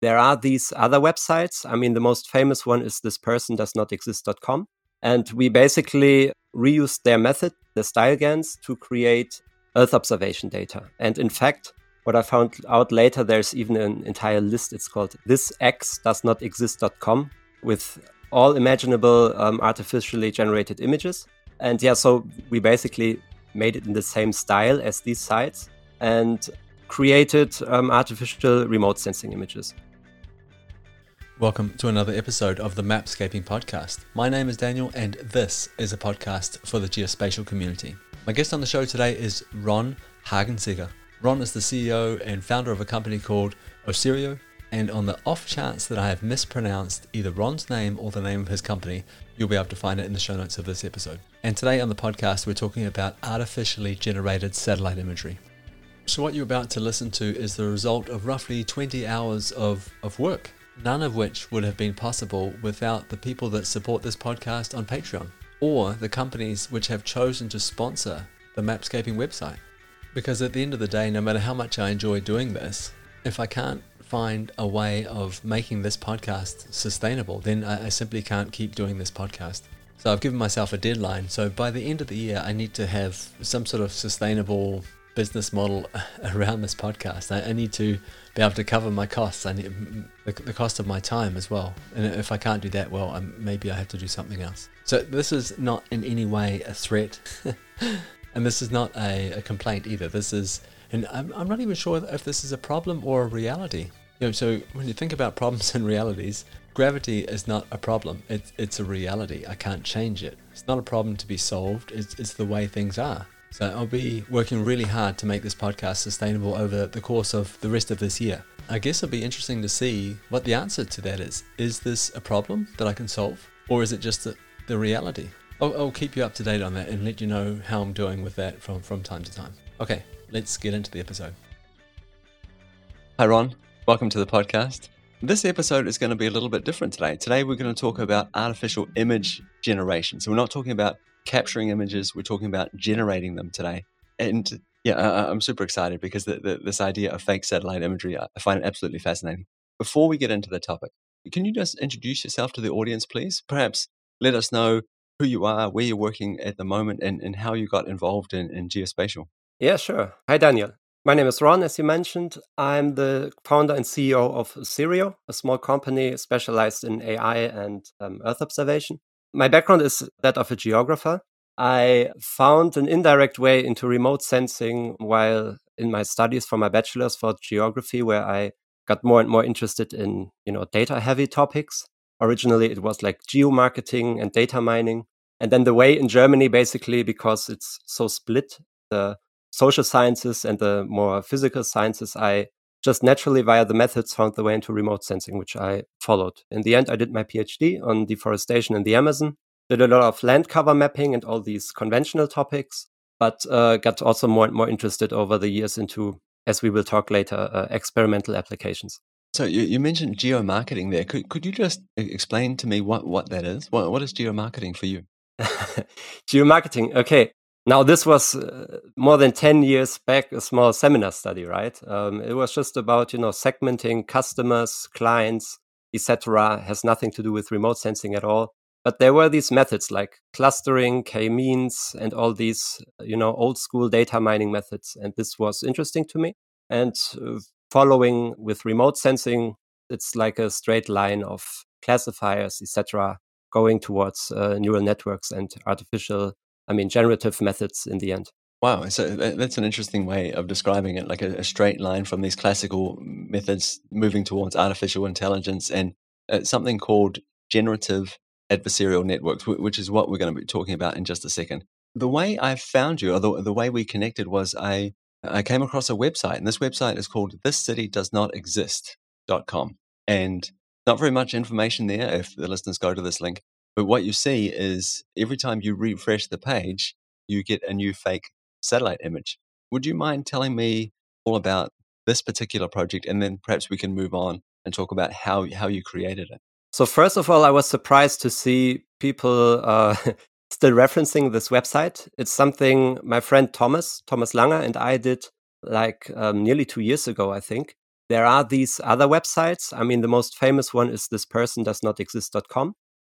there are these other websites. I mean, the most famous one is this person does not exist.com. And we basically reused their method, the StyleGANs, to create Earth observation data. And in fact, what I found out later, there's even an entire list. It's called thisx does not exist.com with all imaginable um, artificially generated images. And yeah, so we basically made it in the same style as these sites and created um, artificial remote sensing images. Welcome to another episode of the Mapscaping Podcast. My name is Daniel, and this is a podcast for the geospatial community. My guest on the show today is Ron Hagensieker. Ron is the CEO and founder of a company called Osirio, and on the off chance that I have mispronounced either Ron's name or the name of his company, you'll be able to find it in the show notes of this episode. And today on the podcast, we're talking about artificially generated satellite imagery. So, what you're about to listen to is the result of roughly 20 hours of, of work none of which would have been possible without the people that support this podcast on Patreon or the companies which have chosen to sponsor the Mapscaping website. Because at the end of the day, no matter how much I enjoy doing this, if I can't find a way of making this podcast sustainable, then I, I simply can't keep doing this podcast. So I've given myself a deadline. So by the end of the year, I need to have some sort of sustainable business model around this podcast. I, I, need to be able to cover my costs. I need the, the, cost of my time as well. And if I can't do that, well, I'm, maybe I have to do something else. So this is not in any way a threat, and this is not a, a, complaint either. This is, and I'm, I'm not even sure if this is a problem or a reality. You know, so when you think about problems and realities, gravity is not a problem. It's it's a reality. I can't change it. It's not a problem to be solved. It's it's the way things are. So I'll be working really hard to make this podcast sustainable over the course of the rest of this year. I guess it'll be interesting to see what the answer to that is. Is this a problem that I can solve, or is it just the, the reality? I'll, I'll keep you up to date on that and let you know how I'm doing with that from, from time to time. Okay, let's get into the episode. Hi, Ron. Welcome to the podcast. This episode is going to be a little bit different today. Today, we're going to talk about artificial image generation. So, we're not talking about capturing images. We're talking about generating them today. And yeah, I, am super excited because the, the, this idea of fake satellite imagery, I find it absolutely fascinating. Before we get into the topic, can you just introduce yourself to the audience, please? Perhaps let us know who you are, where you're working at the moment, and, and how you got involved in, in geospatial. Yeah, sure. Hi, Daniel. My name is Ron, as you mentioned. I'm the founder and CEO of Osirio, a small company specialized in AI and um, Earth observation. My background is that of a geographer. I found an indirect way into remote sensing while in my studies for my bachelor's for geography, where I got more and more interested in, you know, data heavy topics. Originally, it was like geomarketing and data mining. And then the way in Germany, basically, because it's so split, the social sciences and the more physical sciences, I just naturally via the methods found the way into remote sensing, which I followed. In the end, I did my PhD on deforestation in the Amazon, did a lot of land cover mapping and all these conventional topics, but uh, got also more and more interested over the years into, as we will talk later, uh, experimental applications. So you, you mentioned geomarketing there. Could, could you just explain to me what, what that is? What, what is geomarketing for you? geomarketing. Okay. Now, this was uh, more than 10 years back, a small seminar study, right? Um, it was just about, you know, segmenting customers, clients, etc. has nothing to do with remote sensing at all. But there were these methods like clustering, k-means, and all these, you know, old school data mining methods. And this was interesting to me. And uh, following with remote sensing, it's like a straight line of classifiers, etc., going towards uh, neural networks and artificial I mean, generative methods in the end. Wow, so that's an interesting way of describing it, like a, a straight line from these classical methods moving towards artificial intelligence and uh, something called generative adversarial networks, which is what we're going to be talking about in just a second. The way I found you, or the, the way we connected, was I I came across a website, and this website is called thiscitydoesnotexist.com. And not very much information there if the listeners go to this link. But what you see is every time you refresh the page, you get a new fake satellite image. Would you mind telling me all about this particular project and then perhaps we can move on and talk about how, how you created it? So, first of all, I was surprised to see people uh, still referencing this website. It's something my friend Thomas, Thomas Langer, and I did like um, nearly two years ago, I think. there are these other websites. I mean, the most famous one is this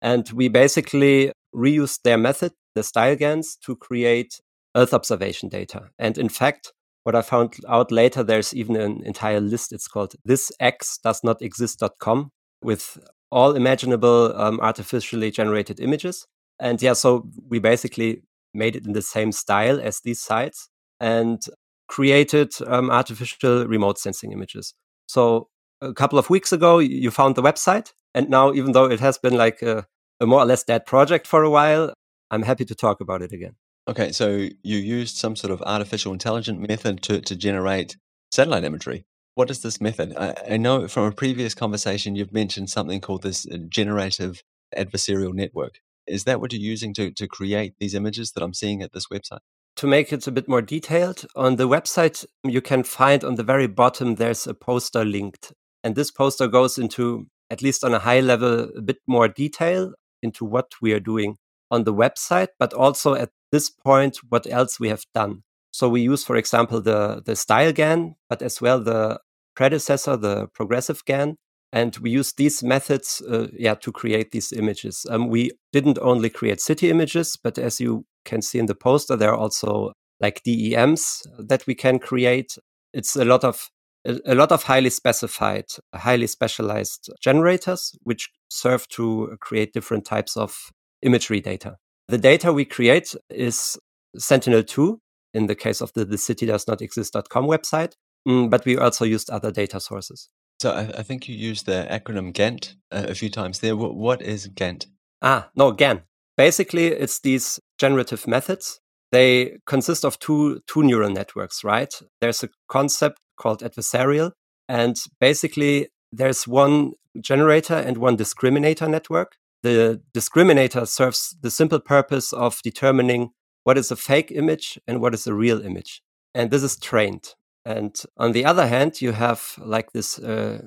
And we basically reused their method, the StyleGANs, to create Earth observation data. And in fact, what I found out later, there's even an entire list. It's called this X does not exist.com with all imaginable um, artificially generated images. And yeah, so we basically made it in the same style as these sites and created um, artificial remote sensing images. So a couple of weeks ago, you found the website. And now, even though it has been like a, a more or less dead project for a while, I'm happy to talk about it again. Okay, so you used some sort of artificial intelligence method to, to generate satellite imagery. What is this method? I, I know from a previous conversation you've mentioned something called this uh, generative adversarial network. Is that what you're using to, to create these images that I'm seeing at this website? To make it a bit more detailed, on the website, you can find on the very bottom there's a poster linked. And this poster goes into, at least on a high level, a bit more detail into what we are doing on the website, but also at this point, what else we have done. So we use, for example, the, the style GAN, but as well the predecessor, the progressive GAN. And we use these methods, uh, yeah, to create these images. Um, we didn't only create city images, but as you can see in the poster, there are also like DEMs that we can create. It's a lot of a lot of highly specified, highly specialized generators, which serve to create different types of imagery data. The data we create is Sentinel-2 in the case of the, the city does not exist.com website, mm, but we also used other data sources. So I, I think you used the acronym GANT uh, a few times there. what, what is GANT? Ah, no, GAN. Basically, it's these generative methods. They consist of two, two neural networks, right? There's a concept called adversarial, and basically there's one generator and one discriminator network. The discriminator serves the simple purpose of determining what is a fake image and what is a real image. And this is trained. And on the other hand, you have like this uh,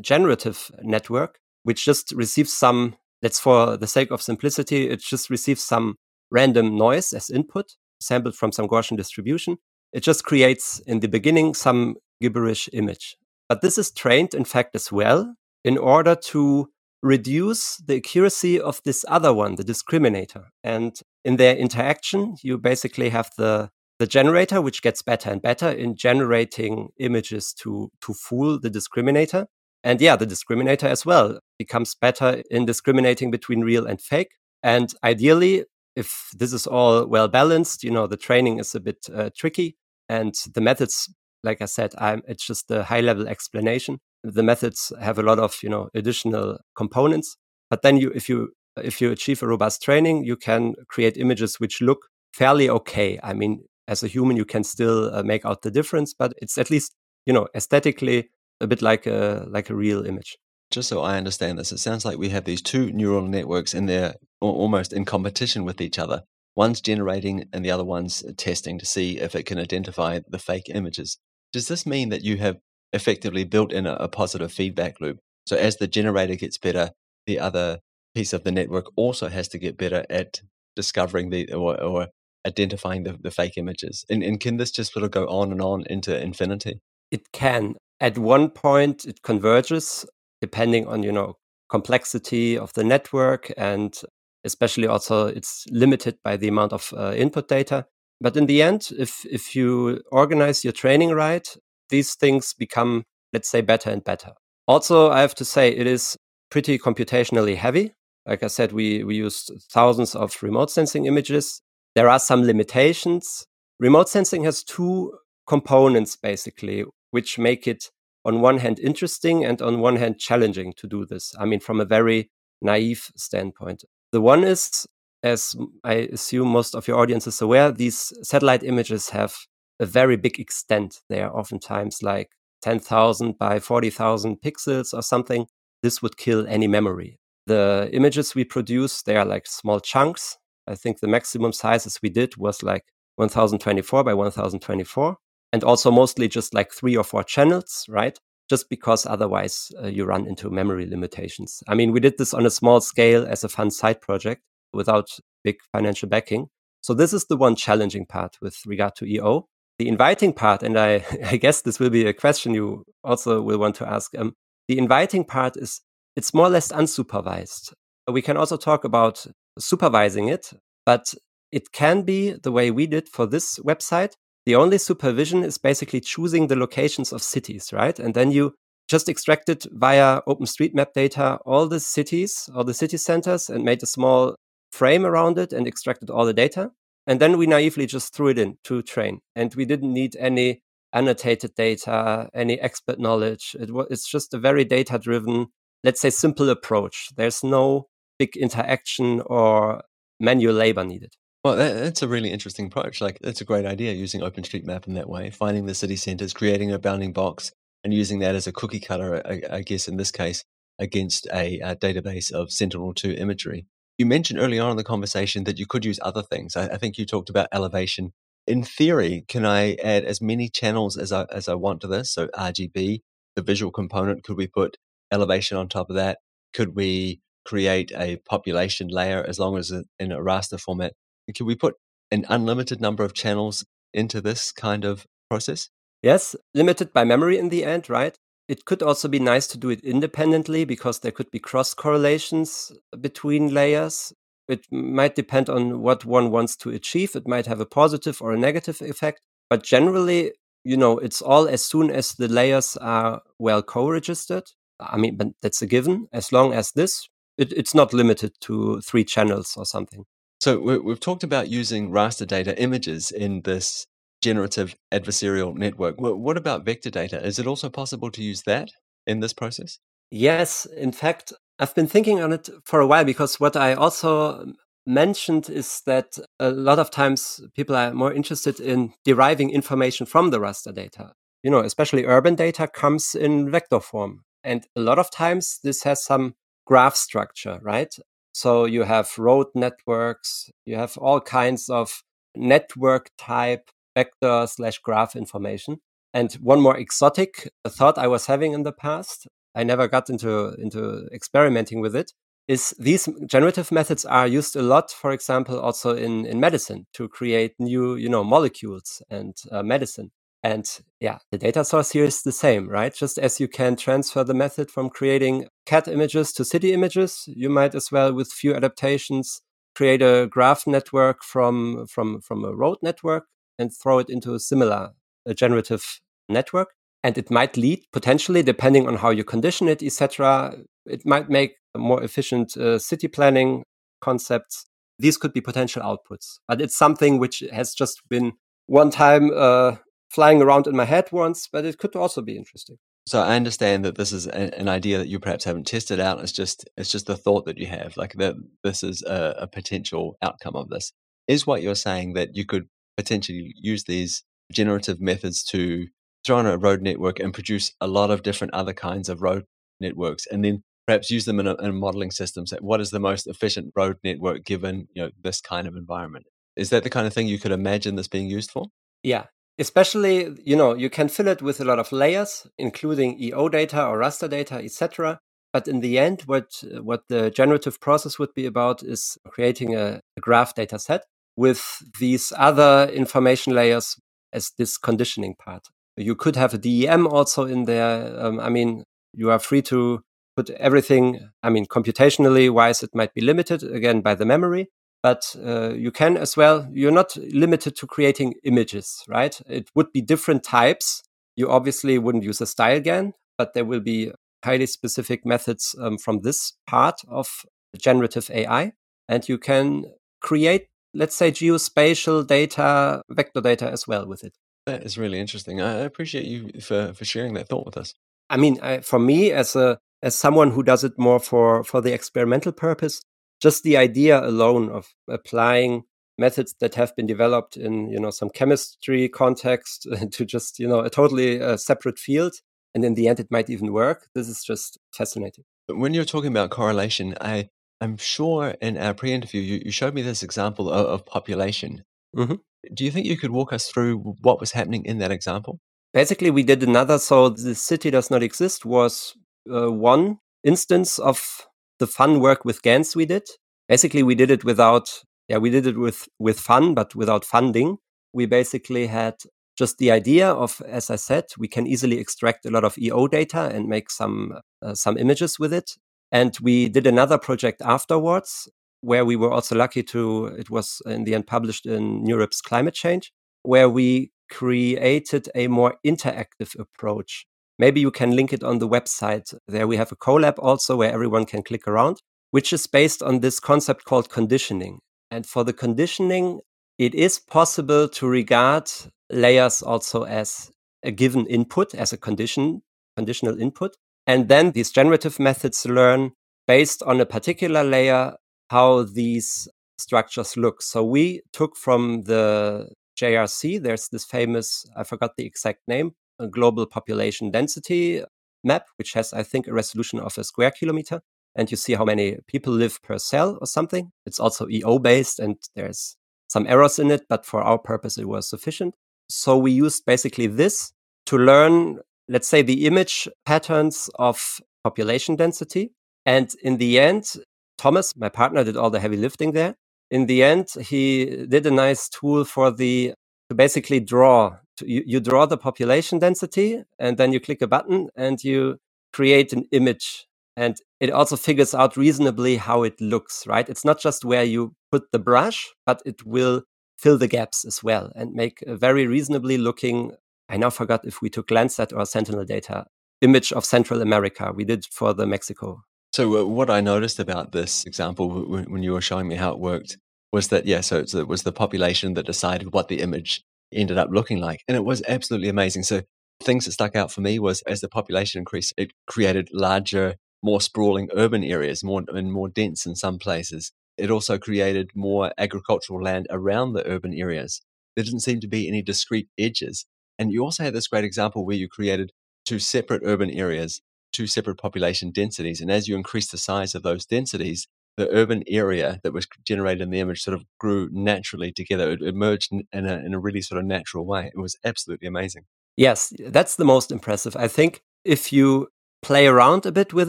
generative network, which just receives some, let's for the sake of simplicity, it just receives some random noise as input, sampled from some Gaussian distribution. It just creates in the beginning some gibberish image. But this is trained, in fact, as well in order to reduce the accuracy of this other one, the discriminator. And in their interaction, you basically have the the generator, which gets better and better in generating images to to fool the discriminator. And yeah, the discriminator as well becomes better in discriminating between real and fake. And ideally, if this is all well balanced, you know, the training is a bit uh, tricky and the methods, like I said, I'm, it's just a high level explanation. The methods have a lot of you know additional components but then you if you if you achieve a robust training you can create images which look fairly okay. I mean as a human you can still uh, make out the difference but it's at least you know aesthetically a bit like a like a real image. Just so i understand this it sounds like we have these two neural networks and they're almost in competition with each other. One's generating and the other one's testing to see if it can identify the fake images does this mean that you have effectively built in a, a positive feedback loop. So as the generator gets better, the other piece of the network also has to get better at discovering the or, or identifying the, the fake images. And, and can this just sort of go on and on into infinity? It can. At one point, it converges depending on you know complexity of the network and especially also it's limited by the amount of uh, input data. But in the end, if if you organize your training right these things become, let's say, better and better. Also, I have to say it is pretty computationally heavy. Like I said, we, we used thousands of remote sensing images. There are some limitations. Remote sensing has two components, basically, which make it, on one hand, interesting and on one hand, challenging to do this. I mean, from a very naive standpoint. The one is, as I assume most of your audience is aware, these satellite images have a very big extent. They are oftentimes like 10,000 by 40,000 pixels or something. This would kill any memory. The images we produce, they are like small chunks. I think the maximum sizes we did was like 1024 by 1024 and also mostly just like three or four channels, right? Just because otherwise uh, you run into memory limitations. I mean, we did this on a small scale as a fun side project without big financial backing. So this is the one challenging part with regard to EO. the inviting part, and I, I guess this will be a question you also will want to ask. Um, the inviting part is it's more or less unsupervised. We can also talk about supervising it, but it can be the way we did for this website. The only supervision is basically choosing the locations of cities, right? And then you just extracted via OpenStreetMap data all the cities, all the city centers, and made a small frame around it and extracted all the data. And then we naively just threw it in to train. And we didn't need any annotated data, any expert knowledge. It was, it's just a very data driven, let's say, simple approach. There's no big interaction or manual labor needed. Well, that, that's a really interesting approach. Like, that's a great idea using OpenStreetMap in that way, finding the city centers, creating a bounding box, and using that as a cookie cutter, I, I guess, in this case, against a, a database of Sentinel-2 imagery. You mentioned early on in the conversation that you could use other things. I, I think you talked about elevation. In theory, can I add as many channels as I, as I want to this? So RGB, the visual component, could we put elevation on top of that? Could we create a population layer as long as in a raster format? Can we put an unlimited number of channels into this kind of process? Yes, limited by memory in the end, right? It could also be nice to do it independently because there could be cross correlations between layers. It might depend on what one wants to achieve. It might have a positive or a negative effect. But generally, you know, it's all as soon as the layers are well co registered. I mean, but that's a given. As long as this, it, it's not limited to three channels or something. So we've talked about using raster data images in this generative adversarial network. What about vector data? Is it also possible to use that in this process? Yes. In fact, I've been thinking on it for a while because what I also mentioned is that a lot of times people are more interested in deriving information from the raster data. You know, especially urban data comes in vector form. And a lot of times this has some graph structure, right? So you have road networks, you have all kinds of network type vector slash graph information. And one more exotic thought I was having in the past, I never got into, into experimenting with it, is these generative methods are used a lot, for example, also in, in medicine to create new, you know, molecules and uh, medicine. And yeah, the data source here is the same, right? Just as you can transfer the method from creating cat images to city images, you might as well, with few adaptations, create a graph network from, from, from a road network and throw it into a similar a generative network. And it might lead potentially, depending on how you condition it, etc. It might make more efficient uh, city planning concepts. These could be potential outputs, but it's something which has just been one time uh, flying around in my head once, but it could also be interesting. So I understand that this is a, an idea that you perhaps haven't tested out. It's just it's just the thought that you have, like that this is a, a potential outcome of this. Is what you're saying that you could potentially use these generative methods to on a road network and produce a lot of different other kinds of road networks, and then perhaps use them in a, in modeling systems. What is the most efficient road network given you know this kind of environment? Is that the kind of thing you could imagine this being used for? Yeah, especially you know you can fill it with a lot of layers including eo data or raster data etc but in the end what what the generative process would be about is creating a, a graph data set with these other information layers as this conditioning part. You could have a dem also in there. Um, i mean you are free to put everything i mean computationally wise it might be limited again by the memory but uh, you can as well. You're not limited to creating images right? It would be different types. You obviously wouldn't use a StyleGAN but there will be highly specific methods um, from this part of generative ai and you can create let's say geospatial data vector data as well with it. That is really interesting. I appreciate you for, for sharing that thought with us. I mean I, for me as a as someone who does it more for for the experimental purpose just the idea alone of applying methods that have been developed in you know some chemistry context to just you know a totally uh, separate field and in the end it might even work this is just fascinating. When you're talking about correlation i i'm sure in our pre-interview you, you showed me this example of, of population mm-hmm. do you think you could walk us through what was happening in that example basically we did another so the city does not exist was uh, one instance of the fun work with GANs we did. Basically, we did it without, yeah, we did it with, with fun, but without funding. We basically had just the idea of, as I said, we can easily extract a lot of EO data and make some uh, some images with it. And we did another project afterwards where we were also lucky to. It was in the end published in Europe's Climate Change, where we created a more interactive approach. Maybe you can link it on the website. There we have a Colab also where everyone can click around, which is based on this concept called conditioning. And for the conditioning, it is possible to regard layers also as a given input, as a condition, conditional input. And then these generative methods learn based on a particular layer how these structures look. So we took from the JRC, there's this famous, I forgot the exact name, a global population density map, which has, I think, a resolution of a square kilometer. And you see how many people live per cell or something. It's also EO based and there's some errors in it, but for our purpose, it was sufficient. So we used basically this to learn, let's say, the image patterns of population density. And in the end, Thomas, my partner, did all the heavy lifting there. In the end, he did a nice tool for the to basically draw. You, you draw the population density, and then you click a button, and you create an image and it also figures out reasonably how it looks right it's not just where you put the brush but it will fill the gaps as well and make a very reasonably looking i now forgot if we took landsat or sentinel data image of central america we did for the mexico so uh, what i noticed about this example w- when you were showing me how it worked was that yeah so it was the population that decided what the image ended up looking like and it was absolutely amazing so things that stuck out for me was as the population increased it created larger more sprawling urban areas, more and more dense in some places. It also created more agricultural land around the urban areas. There didn't seem to be any discrete edges. And you also had this great example where you created two separate urban areas, two separate population densities. And as you increase the size of those densities, the urban area that was generated in the image sort of grew naturally together. It emerged in a, in a really sort of natural way. It was absolutely amazing. Yes, that's the most impressive. I think if you play around a bit with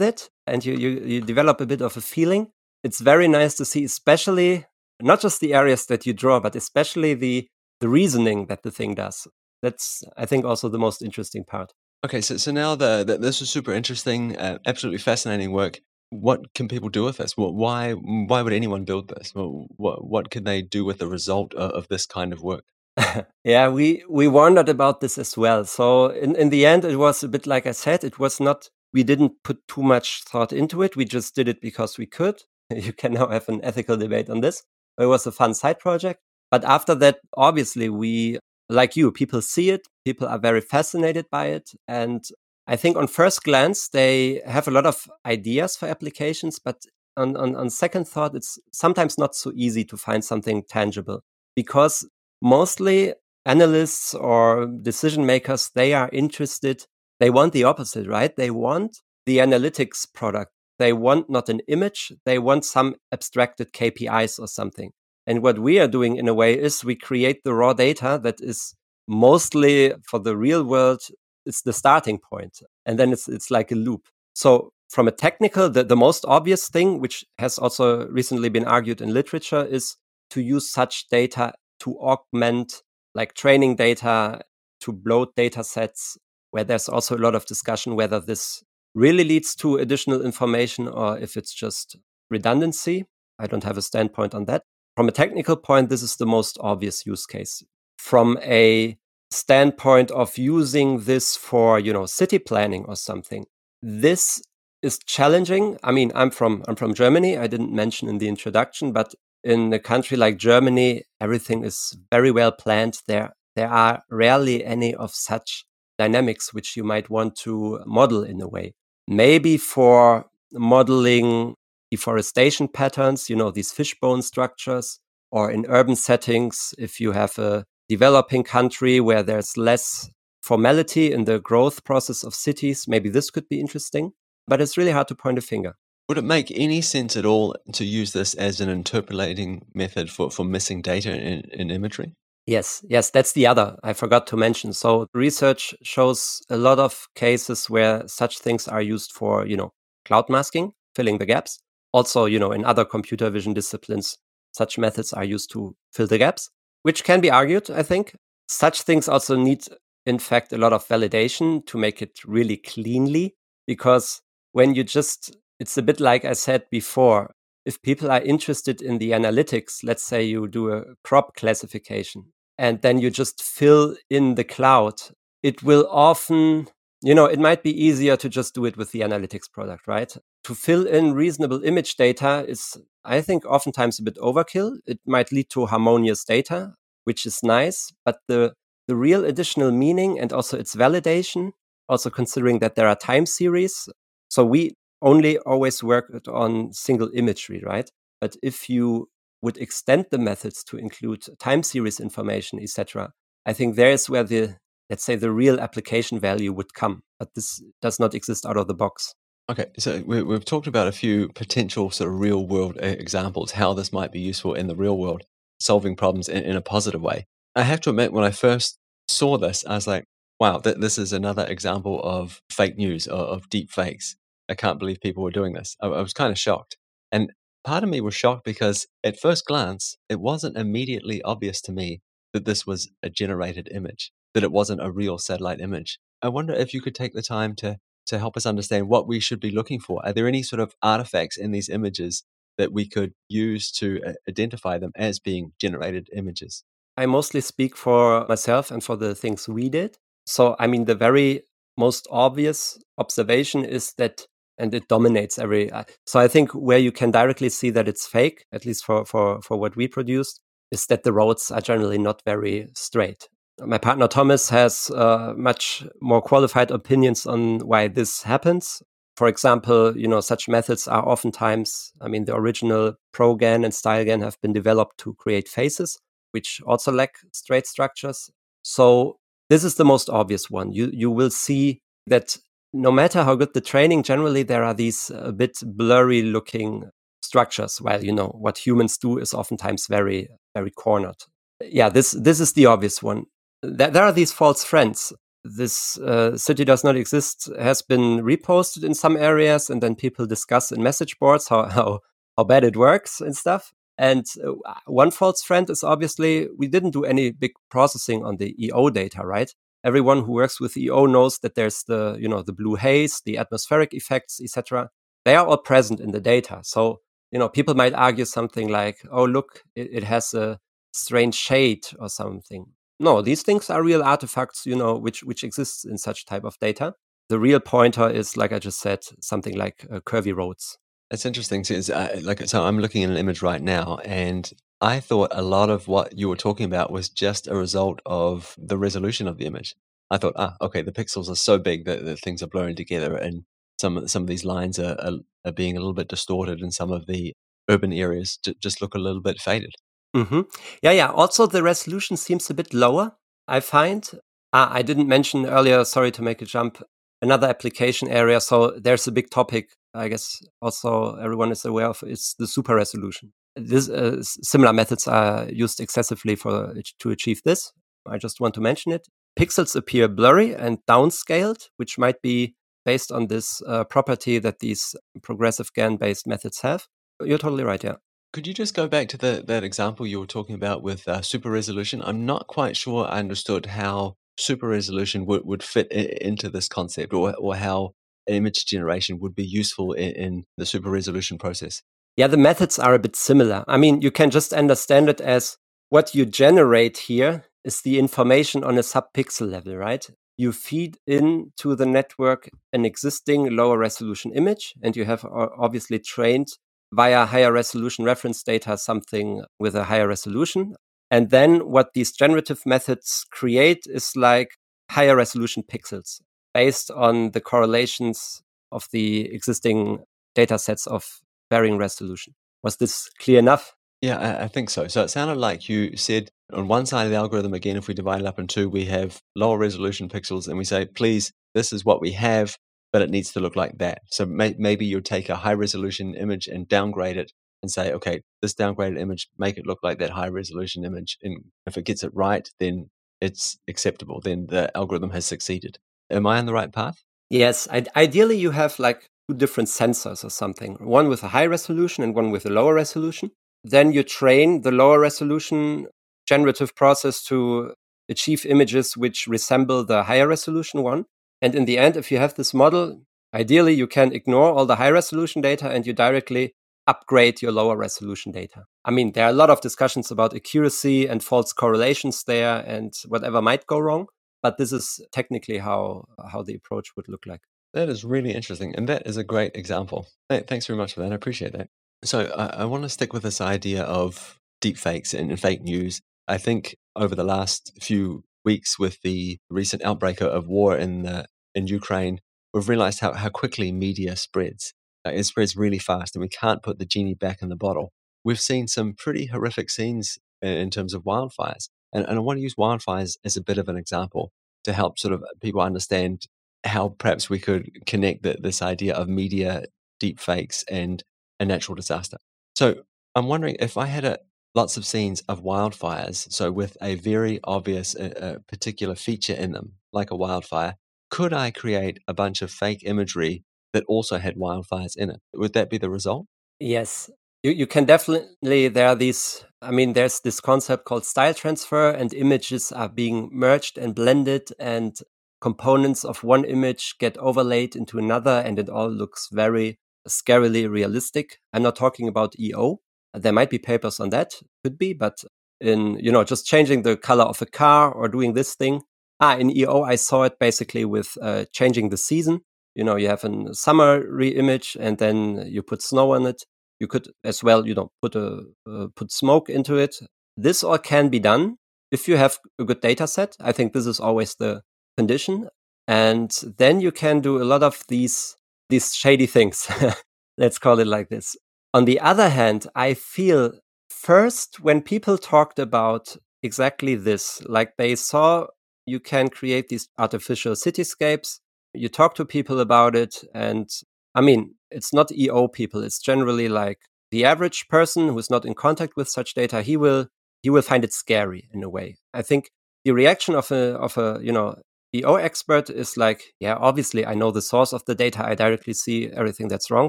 it and you, you, you develop a bit of a feeling. It's very nice to see, especially not just the areas that you draw, but especially the, the reasoning that the thing does. That's, I think, also the most interesting part. Okay, so, so now the, the this is super interesting, uh, absolutely fascinating work. What can people do with this? why why would anyone build this? what what can they do with the result of, of this kind of work? yeah, we we wondered about this as well. So in in the end, it was a bit like I said. It was not we didn't put too much thought into it. We just did it because we could. You can now have an ethical debate on this. It was a fun side project. But after that, obviously, we, like you, people see it. People are very fascinated by it. And I think on first glance, they have a lot of ideas for applications. But on, on, on second thought, it's sometimes not so easy to find something tangible because mostly analysts or decision makers, they are interested they want the opposite, right? They want the analytics product. They want not an image, they want some abstracted KPIs or something. And what we are doing in a way is we create the raw data that is mostly for the real world, it's the starting point. And then it's it's like a loop. So from a technical, the, the most obvious thing, which has also recently been argued in literature, is to use such data to augment like training data, to bloat data sets where there's also a lot of discussion whether this really leads to additional information or if it's just redundancy. I don't have a standpoint on that. From a technical point, this is the most obvious use case. From a standpoint of using this for, you know, city planning or something, this is challenging. I mean, I'm from I'm from Germany. I didn't mention in the introduction, but in a country like Germany, everything is very well planned. There there are rarely any of such dynamics which you might want to model in a way. Maybe for modeling deforestation patterns, you know, these fishbone structures, or in urban settings, if you have a developing country where there's less formality in the growth process of cities, maybe this could be interesting. But it's really hard to point a finger. Would it make any sense at all to use this as an interpolating method for, for missing data in, in imagery? Yes, yes, that's the other I forgot to mention. So research shows a lot of cases where such things are used for, you know, cloud masking, filling the gaps. Also, you know, in other computer vision disciplines, such methods are used to fill the gaps, which can be argued, I think. such things also need, in fact, a lot of validation to make it really cleanly. Because when you just, it's a bit like I said before, if people are interested in the analytics, let's say you do a crop classification and then you just fill in the cloud, it will often, you know, it might be easier to just do it with the analytics product, right? To fill in reasonable image data is, I think, oftentimes a bit overkill. It might lead to harmonious data, which is nice, but the the real additional meaning and also its validation, also considering that there are time series. So we only always work on single imagery, right? But if you would extend the methods to include time series information, etc., I think there is where the let's say the real application value would come. But this does not exist out of the box. Okay, so we, have talked about a few potential sort of real world examples, how this might be useful in the real world, solving problems in, in a positive way. I have to admit, when I first saw this, I was like, wow, th- this is another example of fake news, or of deep fakes. I can't believe people were doing this. I, I was kind of shocked. And part of me was shocked because at first glance, it wasn't immediately obvious to me that this was a generated image, that it wasn't a real satellite image. I wonder if you could take the time to, to help us understand what we should be looking for. Are there any sort of artifacts in these images that we could use to uh, identify them as being generated images? I mostly speak for myself and for the things we did. So, I mean, the very most obvious observation is that and it dominates every uh, so i think where you can directly see that it's fake at least for for for what we produced is that the roads are generally not very straight my partner thomas has uh, much more qualified opinions on why this happens for example you know such methods are oftentimes i mean the original progan and stylegan have been developed to create faces which also lack straight structures so this is the most obvious one you you will see that no matter how good the training, generally there are these a bit blurry looking structures. While you know what humans do is oftentimes very very cornered. Yeah, this this is the obvious one. There, there are these false friends. This uh, city does not exist has been reposted in some areas, and then people discuss in message boards how how how bad it works and stuff. And uh, one false friend is obviously we didn't do any big processing on the EO data, right? everyone who works with EO knows that there's the you know the blue haze, the atmospheric effects, etc. They are all present in the data. So you know people might argue something like, "Oh, look, it, it has a strange shade or something." No, these things are real artifacts, you know, which which exists in such type of data. The real pointer is, like I just said, something like uh, curvy roads. It's interesting. So, uh, like, so I'm looking at an image right now, and I thought a lot of what you were talking about was just a result of the resolution of the image. I thought, ah, okay, the pixels are so big that, that things are blurring together, and some some of these lines are, are, are being a little bit distorted, and some of the urban areas j- just look a little bit faded. Mm-hmm. Yeah, yeah. Also, the resolution seems a bit lower. I find. Ah, I didn't mention earlier. Sorry to make a jump. Another application area. So there's a big topic. I guess also everyone is aware of. It's the super resolution this uh, similar methods are used excessively for to achieve this. I just want to mention it. Pixels appear blurry and downscaled, which might be based on this uh, property that these progressive GAN-based methods have. You're totally right. Yeah. Could you just go back to the, that example you were talking about with uh, super resolution? I'm not quite sure I understood how super resolution would, would fit into this concept or, or how image generation would be useful in, in the super resolution process. Yeah, the methods are a bit similar. I mean, you can just understand it as what you generate here is the information on a subpixel level, right? You feed into the network an existing lower resolution image, and you have obviously trained via higher resolution reference data something with a higher resolution. And then what these generative methods create is like higher resolution pixels based on the correlations of the existing data sets of varying resolution. Was this clear enough? Yeah, I, I think so. So it sounded like you said on one side of the algorithm, again, if we divide it up in two, we have lower resolution pixels and we say, please, this is what we have, but it needs to look like that. So may, maybe you take a high resolution image and downgrade it and say, okay, this downgraded image, make it look like that high resolution image. And if it gets it right, then it's acceptable. Then the algorithm has succeeded. Am I on the right path? Yes. I, ideally, you have like two different sensors or something, one with a high resolution and one with a lower resolution. Then you train the lower resolution generative process to achieve images which resemble the higher resolution one. And in the end, if you have this model, ideally you can ignore all the high resolution data and you directly upgrade your lower resolution data. I mean, there are a lot of discussions about accuracy and false correlations there and whatever might go wrong, but this is technically how how the approach would look like. That is really interesting, and that is a great example. Thanks very much for that. I appreciate that. So I, I want to stick with this idea of deepfakes and fake news. I think over the last few weeks, with the recent outbreak of war in the, in Ukraine, we've realized how, how quickly media spreads. Uh, it spreads really fast, and we can't put the genie back in the bottle. We've seen some pretty horrific scenes in, in terms of wildfires, and, and I want to use wildfires as a bit of an example to help sort of people understand how perhaps we could connect the, this idea of media deepfakes and a natural disaster. So I'm wondering if I had a, lots of scenes of wildfires, so with a very obvious uh, uh, particular feature in them, like a wildfire, could I create a bunch of fake imagery that also had wildfires in it? Would that be the result? Yes. You, you can definitely, there are these, I mean, there's this concept called style transfer, and images are being merged and blended, and components of one image get overlaid into another, and it all looks very scarily realistic. I'm not talking about EO. There might be papers on that, could be, but in, you know, just changing the color of a car or doing this thing. Ah, in EO, I saw it basically with uh, changing the season. You know, you have a summer re-image and then you put snow on it. You could as well, you know, put a uh, put smoke into it. This all can be done if you have a good data set. I think this is always the condition, and then you can do a lot of these these shady things. Let's call it like this. On the other hand, I feel first when people talked about exactly this, like they saw you can create these artificial cityscapes, you talk to people about it, and I mean, it's not EO people, it's generally like the average person who's not in contact with such data, he will he will find it scary in a way. I think the reaction of a of a you know EO expert is like, yeah, obviously I know the source of the data. I directly see everything that's wrong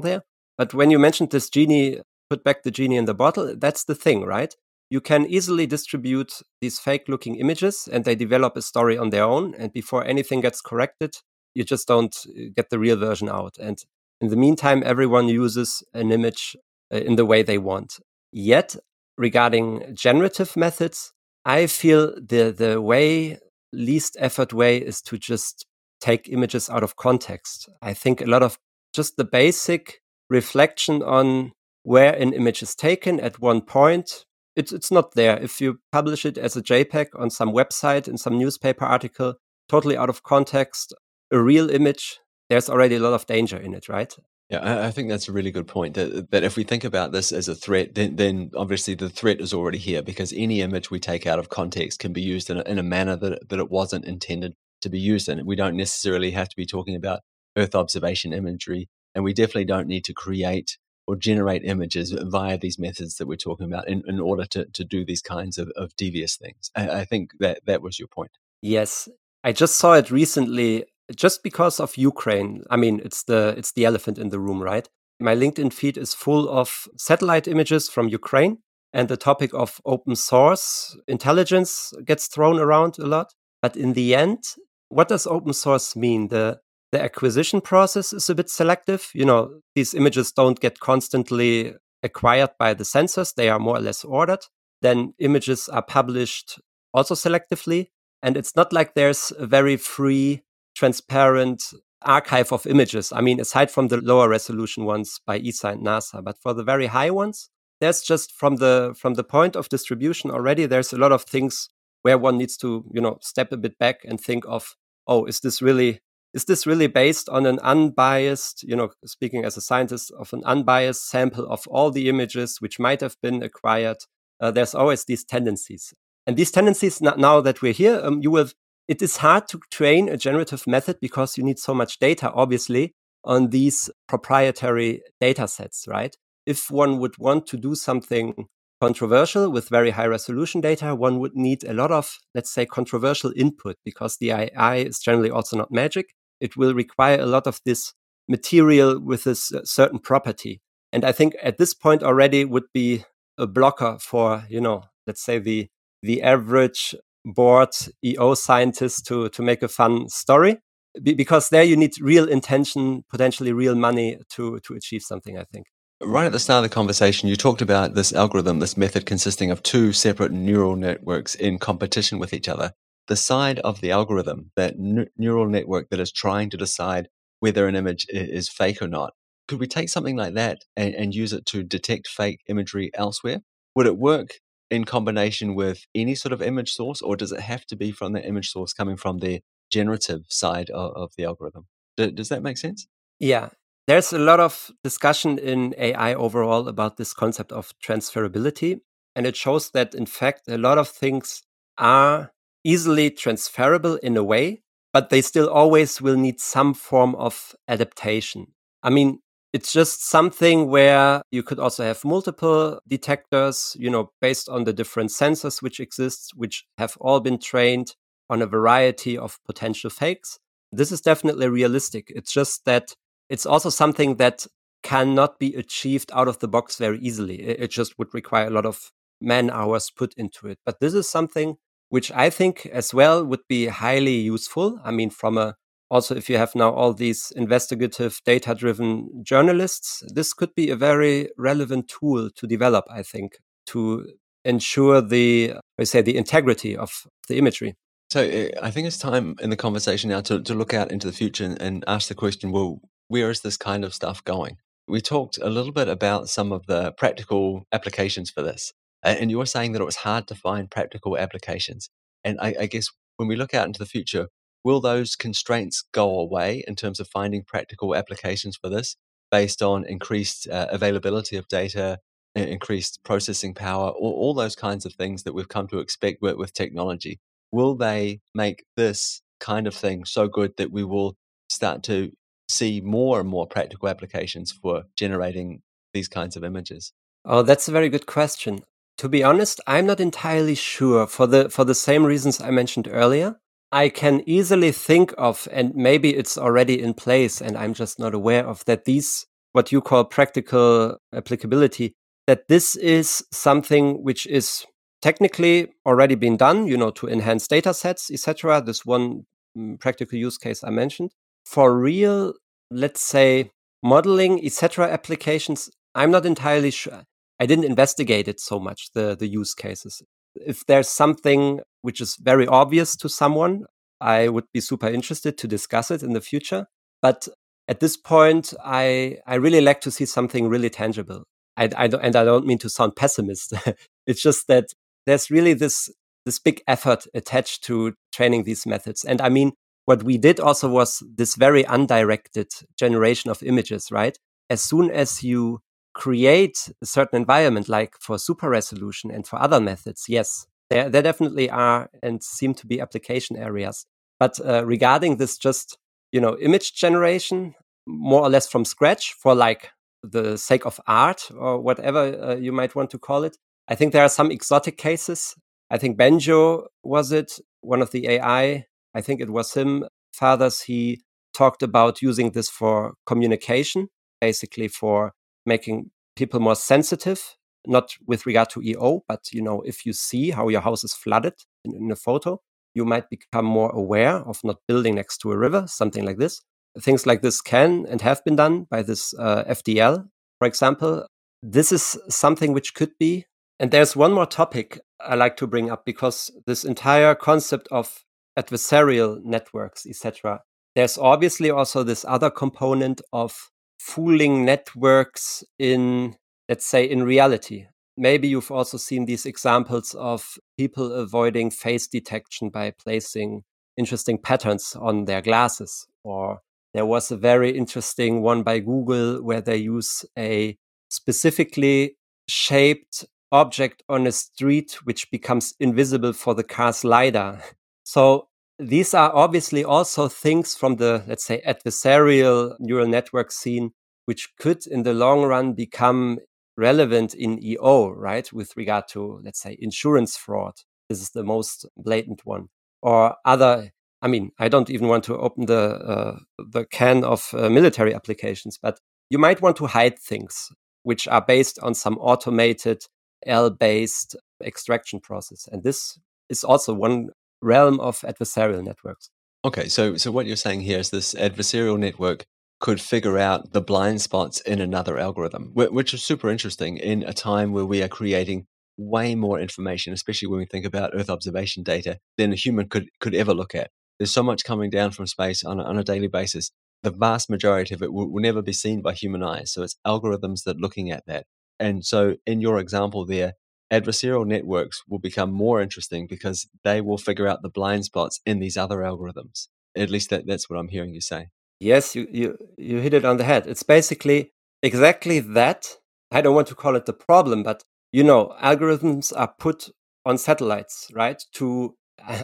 there. But when you mentioned this genie, put back the genie in the bottle, that's the thing, right? You can easily distribute these fake looking images and they develop a story on their own. And before anything gets corrected, you just don't uh, get the real version out. And in the meantime, everyone uses an image uh, in the way they want. Yet, regarding generative methods, I feel the, the way least effort way is to just take images out of context. I think a lot of just the basic reflection on where an image is taken at one point, it's, it's not there. If you publish it as a JPEG on some website, in some newspaper article, totally out of context, a real image, there's already a lot of danger in it, right? Yeah, I think that's a really good point. That, that if we think about this as a threat, then, then obviously the threat is already here because any image we take out of context can be used in a, in a manner that, that it wasn't intended to be used in. We don't necessarily have to be talking about Earth observation imagery, and we definitely don't need to create or generate images via these methods that we're talking about in, in order to, to do these kinds of, of devious things. I, I think that that was your point. Yes. I just saw it recently just because of Ukraine, I mean, it's the it's the elephant in the room, right? My LinkedIn feed is full of satellite images from Ukraine, and the topic of open source intelligence gets thrown around a lot. But in the end, what does open source mean? The the acquisition process is a bit selective. You know, these images don't get constantly acquired by the sensors; they are more or less ordered. Then images are published also selectively, and it's not like there's a very free transparent archive of images. I mean, aside from the lower resolution ones by ESA and NASA, but for the very high ones, there's just from the from the point of distribution already, there's a lot of things where one needs to, you know, step a bit back and think of, oh, is this really is this really based on an unbiased, you know, speaking as a scientist, of an unbiased sample of all the images which might have been acquired? Uh, there's always these tendencies. And these tendencies, now that we're here, um, you will it is hard to train a generative method because you need so much data, obviously, on these proprietary data sets, right? If one would want to do something controversial with very high resolution data, one would need a lot of, let's say, controversial input because the AI is generally also not magic. It will require a lot of this material with this uh, certain property. And I think at this point already would be a blocker for, you know, let's say the the average bored EO scientist to to make a fun story because there you need real intention, potentially real money to to achieve something. I think. Right at the start of the conversation, you talked about this algorithm, this method consisting of two separate neural networks in competition with each other. The side of the algorithm, that n- neural network that is trying to decide whether an image is fake or not, could we take something like that and, and use it to detect fake imagery elsewhere? Would it work in combination with any sort of image source, or does it have to be from the image source coming from the generative side of, of the algorithm? does that make sense? Yeah. There's a lot of discussion in AI overall about this concept of transferability. And it shows that, in fact, a lot of things are easily transferable in a way, but they still always will need some form of adaptation. I mean, it's just something where you could also have multiple detectors, you know, based on the different sensors which exist, which have all been trained on a variety of potential fakes. This is definitely realistic. It's just that it's also something that cannot be achieved out of the box very easily. It just would require a lot of man hours put into it. But this is something which I think as well would be highly useful. I mean, from a also if you have now all these investigative data driven journalists, this could be a very relevant tool to develop, I think, to ensure the I say the integrity of the imagery. So eh, I think it's time in the conversation now to, to look out into the future and, and ask the question, well, where is this kind of stuff going? We talked a little bit about some of the practical applications for this. And you were saying that it was hard to find practical applications. And I, I guess when we look out into the future, will those constraints go away in terms of finding practical applications for this based on increased uh, availability of data, increased processing power, all, all, those kinds of things that we've come to expect with, with technology? Will they make this kind of thing so good that we will start to see more and more practical applications for generating these kinds of images? Oh, that's a very good question. To be honest, I'm not entirely sure for the for the same reasons I mentioned earlier. I can easily think of and maybe it's already in place and I'm just not aware of that these what you call practical applicability that this is something which is technically already been done, you know, to enhance data sets, etc. This one mm, practical use case I mentioned for real, let's say, modeling, etc. applications, I'm not entirely sure. I didn't investigate it so much, the, the use cases. If there's something which is very obvious to someone, I would be super interested to discuss it in the future. But at this point, I, I really like to see something really tangible. I, I don't, and I don't mean to sound pessimist. it's just that there's really this this big effort attached to training these methods. And I mean, what we did also was this very undirected generation of images, right? As soon as you create a certain environment, like for super resolution and for other methods, yes, there, there definitely are and seem to be application areas. But uh, regarding this just, you know, image generation, more or less from scratch for like the sake of art or whatever uh, you might want to call it, I think there are some exotic cases. I think Bengio was it, one of the AI I think it was him, Fathers, he talked about using this for communication, basically for making people more sensitive, not with regard to EO, but you know, if you see how your house is flooded in, in a photo, you might become more aware of not building next to a river, something like this. Things like this can and have been done by this uh, FDL, for example. This is something which could be. And there's one more topic I like to bring up because this entire concept of adversarial networks, etc. There's obviously also this other component of fooling networks in, let's say, in reality. Maybe you've also seen these examples of people avoiding face detection by placing interesting patterns on their glasses. Or there was a very interesting one by Google where they use a specifically shaped object on a street which becomes invisible for the car's LiDAR. So these are obviously also things from the, let's say, adversarial neural network scene, which could in the long run become relevant in EO, right? With regard to, let's say, insurance fraud. This is the most blatant one. Or other, I mean, I don't even want to open the, uh, the can of uh, military applications, but you might want to hide things which are based on some automated L based extraction process. And this is also one realm of adversarial networks. Okay, so so what you're saying here is this adversarial network could figure out the blind spots in another algorithm, which is super interesting in a time where we are creating way more information, especially when we think about Earth observation data, than a human could, could ever look at. There's so much coming down from space on a, on a daily basis. The vast majority of it will, will never be seen by human eyes. So it's algorithms that are looking at that. And so, in your example there, adversarial networks will become more interesting because they will figure out the blind spots in these other algorithms. At least that, that's what I'm hearing you say. Yes, you, you, you hit it on the head. It's basically exactly that. I don't want to call it the problem, but you know, algorithms are put on satellites, right? To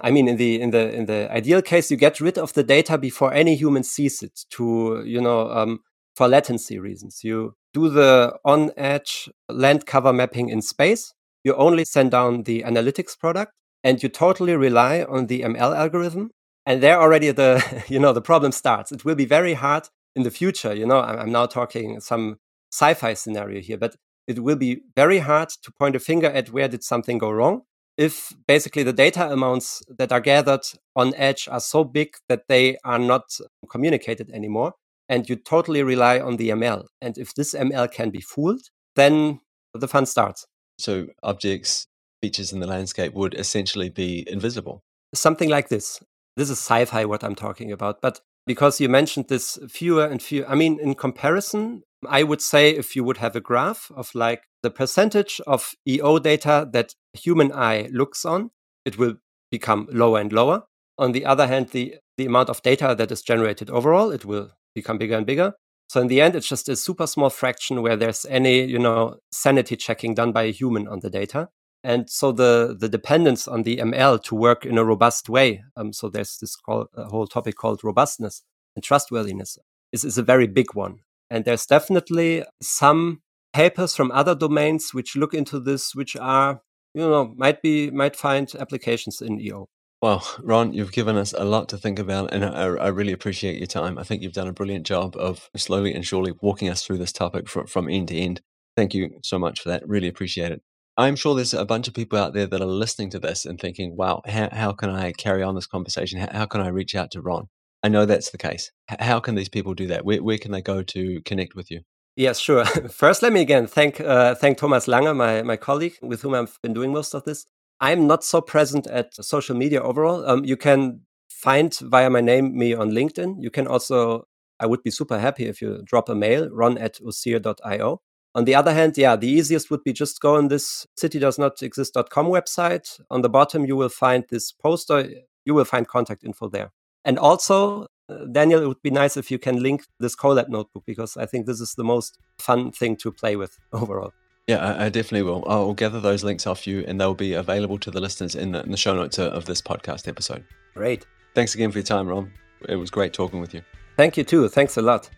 I mean, in the in the in the ideal case, you get rid of the data before any human sees it. To you know, um, for latency reasons, you do the on-edge land cover mapping in space. You only send down the analytics product, and you totally rely on the ML algorithm. And there already the you know the problem starts. It will be very hard in the future. You know, I'm now talking some sci-fi scenario here, but it will be very hard to point a finger at where did something go wrong if basically the data amounts that are gathered on edge are so big that they are not communicated anymore and you totally rely on the ml and if this ml can be fooled then the fun starts so objects features in the landscape would essentially be invisible something like this this is sci-fi what i'm talking about but because you mentioned this fewer and fewer i mean in comparison I would say if you would have a graph of like the percentage of EO data that human eye looks on, it will become lower and lower. On the other hand, the, the amount of data that is generated overall, it will become bigger and bigger. So in the end, it's just a super small fraction where there's any, you know, sanity checking done by a human on the data. And so the, the dependence on the ML to work in a robust way. Um, so there's this call, whole topic called robustness and trustworthiness is, is a very big one. And there's definitely some papers from other domains which look into this, which are, you know, might be, might find applications in EO. Well, Ron, you've given us a lot to think about, and I, I, really appreciate your time. I think you've done a brilliant job of slowly and surely walking us through this topic from, from end to end. Thank you so much for that. Really appreciate it. I'm sure there's a bunch of people out there that are listening to this and thinking, wow, how, how can I carry on this conversation? How, how can I reach out to Ron? I know that's the case. how can these people do that? Where, where can they go to connect with you? Yes, sure. First, let me again thank uh, thank Thomas Lange, my my colleague with whom I've been doing most of this. I'm not so present at social media overall. Um, you can find via my name me on LinkedIn. You can also, I would be super happy if you drop a mail, ron at osir.io. On the other hand, yeah, the easiest would be just go on this citydoesnotexist.com website. On the bottom, you will find this poster. You will find contact info there. And also, uh, Daniel, it would be nice if you can link this Colab notebook because I think this is the most fun thing to play with overall. Yeah, I, I definitely will. I'll gather those links off you and they'll be available to the listeners in the, in the show notes of this podcast episode. Great. Thanks again for your time, Ron. It was great talking with you. Thank you too. Thanks a lot.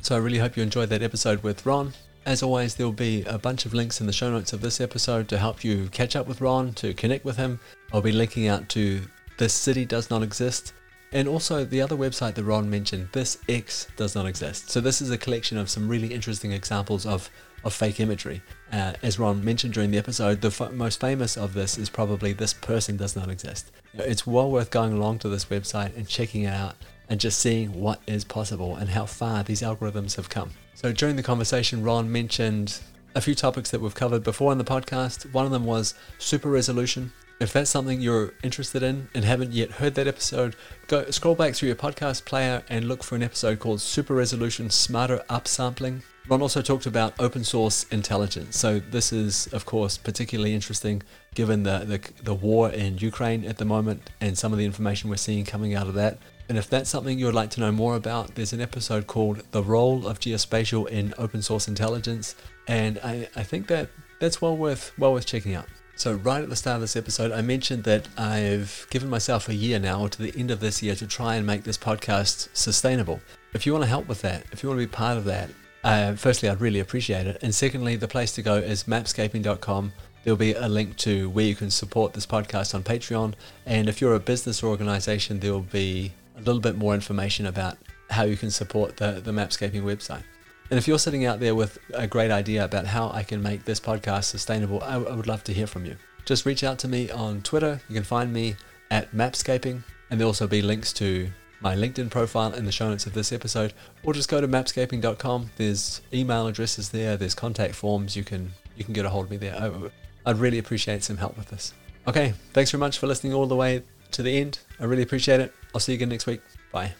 So I really hope you enjoyed that episode with Ron. As always, there will be a bunch of links in the show notes of this episode to help you catch up with Ron, to connect with him. I'll be linking out to This City Does Not Exist, and also the other website that Ron mentioned, This X Does Not Exist. So this is a collection of some really interesting examples of, of fake imagery. Uh, as Ron mentioned during the episode, the f- most famous of this is probably This Person Does Not Exist. It's well worth going along to this website and checking it out and just seeing what is possible and how far these algorithms have come. So during the conversation, Ron mentioned a few topics that we've covered before in the podcast. One of them was super resolution. If that's something you're interested in and haven't yet heard that episode, go scroll back through your podcast player and look for an episode called Super Resolution Smarter Upsampling. Ron also talked about open source intelligence. So this is, of course, particularly interesting given the, the, the war in Ukraine at the moment and some of the information we're seeing coming out of that. And if that's something you would like to know more about, there's an episode called The Role of Geospatial in Open Source Intelligence. And I, I think that that's well worth well worth checking out. So right at the start of this episode, I mentioned that I've given myself a year now, or to the end of this year, to try and make this podcast sustainable. If you want to help with that, if you want to be part of that, uh, firstly, I'd really appreciate it. And secondly, the place to go is mapscaping.com. There'll be a link to where you can support this podcast on Patreon. And if you're a business or organization, there will be a little bit more information about how you can support the, the Mapscaping website. And if you're sitting out there with a great idea about how I can make this podcast sustainable, I, I would love to hear from you. just reach out to me on Twitter. You can find me at Mapscaping, and there'll also be links to my LinkedIn profile in the show notes of this episode, or just go to mapscaping.com. There's email addresses there, there's contact forms. You can you can get a hold of me there. I, I'd really appreciate some help with this. Okay, thanks very much for listening all the way to the end. I really appreciate it. I'll see you again next week. Bye.